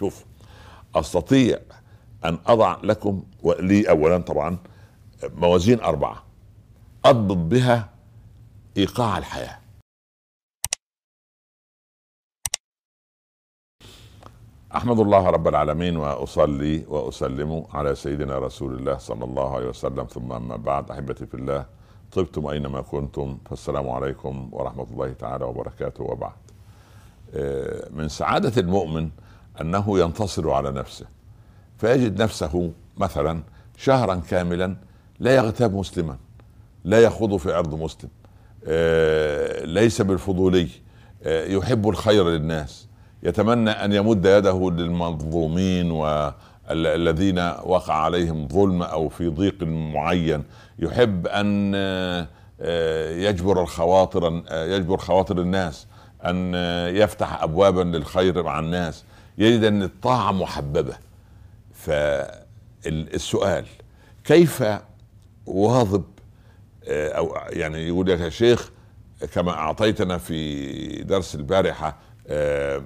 شوف أستطيع أن أضع لكم ولي اولا طبعا موازين أربعة اضبط بها إيقاع الحياة. أحمد الله رب العالمين وأصلي وأسلم على سيدنا رسول الله صلى الله عليه وسلم. ثم أما بعد أحبتي في الله طبتم أينما كنتم فالسلام عليكم ورحمة الله تعالى وبركاته. وبعد آه، من سعادة المؤمن أنه ينتصر على نفسه. فيجد نفسه مثلا شهرا كاملا لا يغتاب مسلما لا يخوض في عرض مسلم آه، ليس بالفضولي آه، يحب الخير للناس يتمنى أن يمد يده للمظلومين والذين وقع عليهم ظلم أو في ضيق معين يحب أن آه، يجبر الخواطر يجبر خواطر الناس أن يفتح ابوابا للخير مع الناس يجد أن الطاعة محببة. فالسؤال كيف واظب آه، أو يعني يقول لك يا شيخ كما أعطيتنا في درس البارحة آه،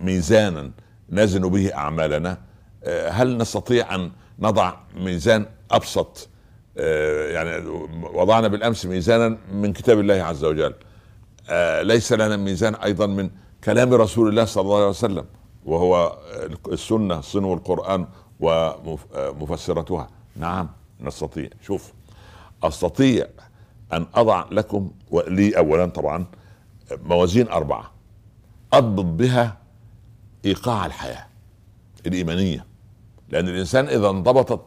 ميزانا نزن به أعمالنا آه، هل نستطيع أن نضع ميزان أبسط؟ يعني وضعنا بالأمس ميزانا من كتاب الله عز وجل. ليس لنا ميزان أيضا من كلام رسول الله صلى الله عليه وسلم. وهو السنة صنو القران ومفسرتها. نعم نستطيع. شوف أستطيع أن أضع لكم ولي اولا طبعا موازين أربعة. اضبط بها إيقاع الحياة الإيمانية. لأن الإنسان إذا انضبطت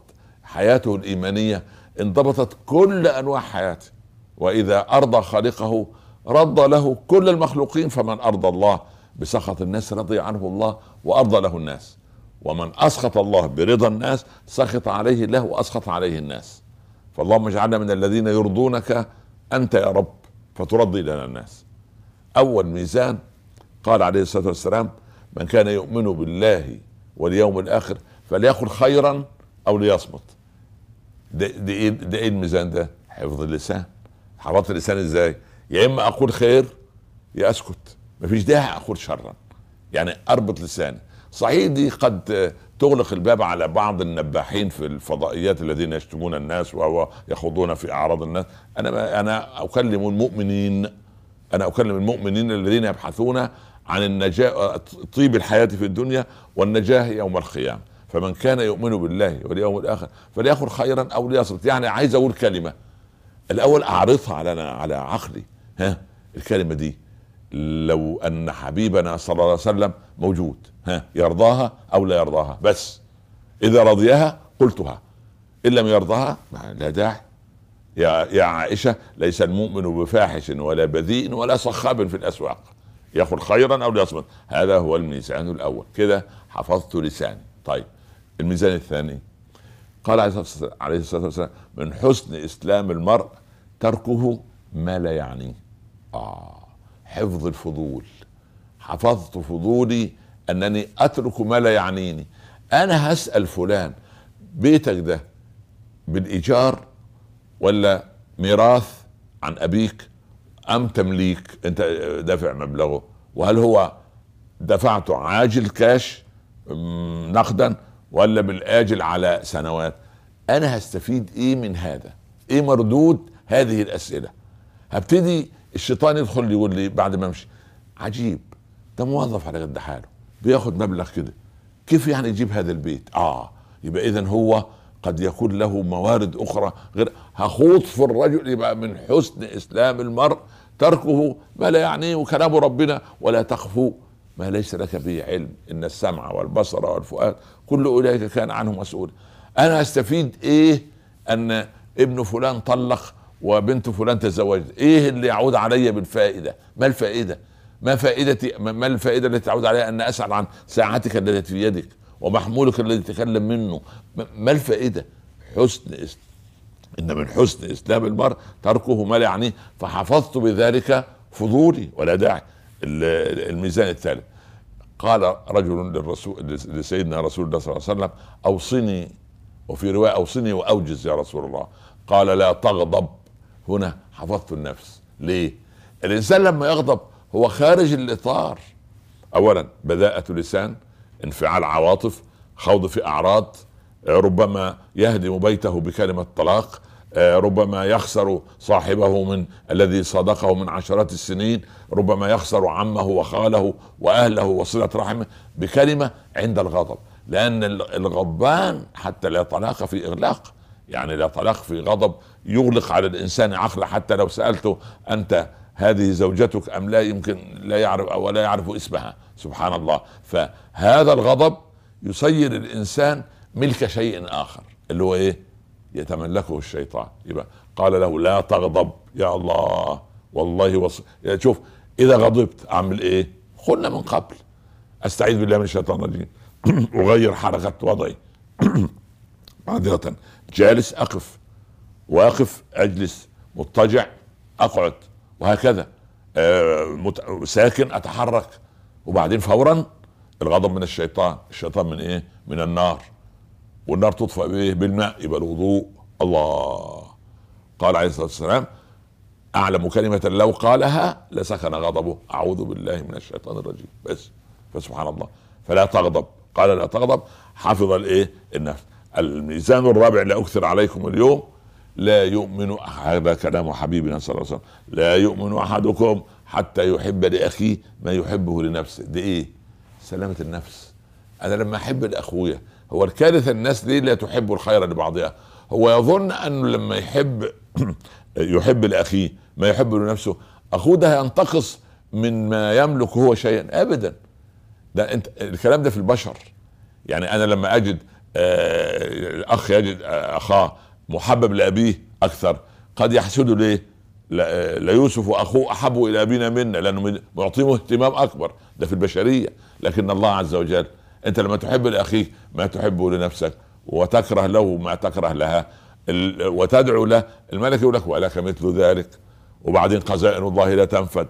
حياته الإيمانية انضبطت كل أنواع حياته. وإذا أرضى خالقه رد له كل المخلوقين فمن أرضى الله بسخط الناس رضي عنه الله وأرضى له الناس. ومن أسخط الله برضا الناس سخط عليه الله وأسخط عليه الناس. فاللهم اجعلنا من الذين يرضونك أنت يا رب فترضي لنا الناس. أول ميزان قال عليه الصلاة والسلام من كان يؤمن بالله واليوم الآخر فليقل خيرا أو ليصمت. ده, ده, إيه ده إيه الميزان ده؟ حفظ اللسان. حفظت اللسان إزاي؟ يا إما أقول خير يا أسكت. مفيش داعي أقول شرا. يعني أربط لساني. صحيح دي قد تغلق الباب على بعض النباحين في الفضائيات الذين يشتمون الناس ويخوضون في أعراض الناس. أنا أنا أكلم المؤمنين أنا أكلم المؤمنين الذين يبحثون عن النجاة طيب الحياة في الدنيا والنجاة يوم القيامة. فمن كان يؤمن بالله واليوم الآخر فليأخذ خيرا أو ليصمت. يعني عايز أقول كلمة. الأول أعرضها على على عقلي. ها؟ الكلمة دي. لو أن حبيبنا صلى الله عليه وسلم موجود ها يرضاها أو لا يرضاها. بس إذا رضيها قلتها إن لم يرضاها لا داعي. يا يا عائشة ليس المؤمن بفاحش ولا بذيء ولا صخاب في الأسواق. يأخذ خيرا أو ليصمت. هذا هو الميزان الأول. كده حفظت لساني. طيب الميزان الثاني. قال عليه الصلاة والسلام من حسن إسلام المرء تركه ما لا يعنيه آه. حفظ الفضول. حفظت فضولي أنني أترك ما لا يعنيني. أنا هسأل فلان بيتك ده بالإيجار ولا ميراث عن أبيك؟ أم تمليك؟ أنت دافع مبلغه. وهل هو دفعته عاجل كاش نقدا ولا بالآجل على سنوات؟ أنا هستفيد إيه من هذا؟ إيه مردود هذه الأسئلة؟ هبتدي الشيطان يدخل يقول لي بعد ما امشي عجيب ده موظف على قد حاله بياخد مبلغ كده كيف يعني يجيب هذا البيت؟ آه يبقى اذا هو قد يكون له موارد أخرى غير هخوض في الرجل يبقى من حسن إسلام المرء تركه ما لا يعنيه وكلام ربنا ولا تخفوا ما ليس لك به علم إن السمع والبصر والفؤاد كل أولئك كان عنه مسؤول. أنا أستفيد إيه؟ أن ابن فلان طلق وبنت فلان تزوجت. إيه اللي يعود علي بالفائدة؟ ما الفائدة؟ ما فائدتي؟ ما الفائدة التي تعود علي أن أسأل عن ساعتك التي في يدك ومحمولك الذي تكلم منه؟ ما الفائدة؟ حسن إن من حسن إسلام المرء تركه ما لا يعنيه فحفظت بذلك فضولي ولا داعي. الميزان الثالث. قال رجل للرسول لسيدنا رسول الله صلى الله عليه وسلم أوصني وفي رواية أوصني وأوجز يا رسول الله. قال لا تغضب. هنا حفظت النفس. ليه؟ الإنسان لما يغضب هو خارج الإطار. اولا بذاءة لسان انفعال عواطف خوض في أعراض ربما يهدم بيته بكلمة طلاق ربما يخسر صاحبه من الذي صادقه من عشرات السنين ربما يخسر عمه وخاله وأهله وصلة رحمه بكلمة عند الغضب. لأن الغضبان حتى لا طلاق في إغلاق. يعني لا طلاق في غضب يغلق على الإنسان عقله حتى لو سألته أنت هذه زوجتك أم لا يمكن لا يعرف أو لا يعرف اسمها. سبحان الله. فهذا الغضب يصير الإنسان ملك شيء آخر اللي هو إيه؟ يتملكه الشيطان. يبقى قال له لا تغضب يا الله. والله وص... يا شوف إذا غضبت أعمل إيه؟ قلنا من قبل. أستعيذ بالله من الشيطان الرجيم. أغير حركة وضعي. معذرة. جالس أقف. واقف أجلس. مضطجع أقعد. وهكذا. آه. ساكن أتحرك. وبعدين فورا الغضب من الشيطان. الشيطان من إيه؟ من النار. والنار تطفأ بإيه؟ بالماء. يبقى الوضوء. الله. قال عليه الصلاة والسلام أعلم كلمة لو قالها لسكن غضبه. أعوذ بالله من الشيطان الرجيم. بس. فسبحان الله. فلا تغضب. قال لا تغضب. حفظ الإيه؟ النفس. الميزان الرابع اللي أكثر عليكم اليوم لا يؤمن هذا كلام حبيبنا صلى الله عليه وسلم. لا يؤمن أحدكم حتى يحب لأخيه ما يحبه لنفسه. دي إيه؟ سلامة النفس. أنا لما أحب لأخويا هو الكارثة الناس دي لا تحب الخير لبعضها. هو يظن أنه لما يحب يحب لأخيه ما يحب لنفسه أخوه ده ينتقص من ما يملك هو شيئا. ابدا. ده أنت الكلام ده في البشر. يعني أنا لما أجد آه، اخ يجد أخاه محبب لأبيه أكثر. قد يحسده ليه؟ ليوسف واخوه أحب إلى أبينا منا لأنه معطيهم اهتمام أكبر. ده في البشرية. لكن الله عز وجل أنت لما تحب لأخيك ما تحبه لنفسك وتكره له ما تكره لها. وتدعو له الملك يقول لك ولك مثل ذلك وبعدين خزائن الله لا تنفد.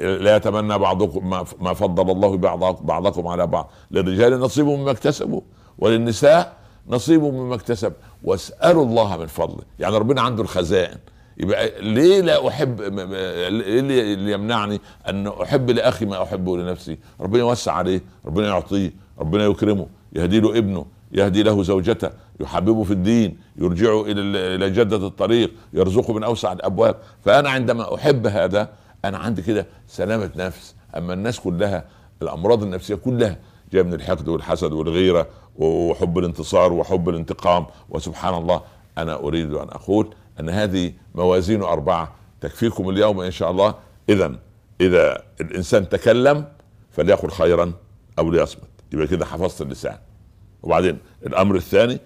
لا يتمنى بعضكم ما فضل الله بعضكم على بعض. للرجال نصيب مما اكتسبوا. وللنساء نصيب مما اكتسب. واسألوا الله من فضله. يعني ربنا عنده الخزائن. يبقى ليه لا أحب إيه اللي يمنعني أن أحب لأخي ما أحبه لنفسي؟ ربنا يوسع عليه ربنا يعطيه ربنا يكرمه يهدي له ابنه يهدي له زوجته يحببه في الدين يرجعه إلى إلى جدة الطريق يرزقه من أوسع الأبواب. فأنا عندما أحب هذا أنا عندي كده سلامة نفس. أما الناس كلها الأمراض النفسية كلها جاية من الحقد والحسد والغيرة وحب الانتصار وحب الانتقام. وسبحان الله أنا أريد أن أقول أن هذه موازين أربعة تكفيكم اليوم إن شاء الله. إذا إذا الإنسان تكلم فليقل خيرا أو ليصمت. يبقى كده حفظت اللسان. وبعدين الأمر الثاني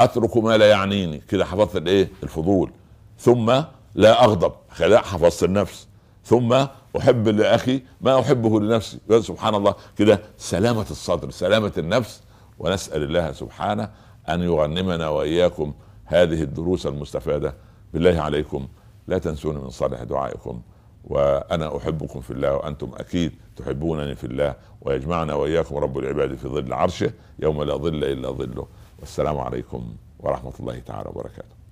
أترك ما لا يعنيني. كده حفظت الإيه؟ الفضول. ثم لا أغضب. حفظت النفس. ثم أحب لأخي ما أحبه لنفسي. سبحان الله. كده سلامة الصدر سلامة النفس. ونسأل الله سبحانه أن يغنمنا وإياكم هذه الدروس المستفادة. بالله عليكم. لا تنسوني من صالح دعائكم. وأنا أحبكم في الله وأنتم أكيد تحبونني في الله. ويجمعنا وإياكم رب العباد في ظل عرشه يوم لا ظل إلا ظله. والسلام عليكم ورحمة الله تعالى وبركاته.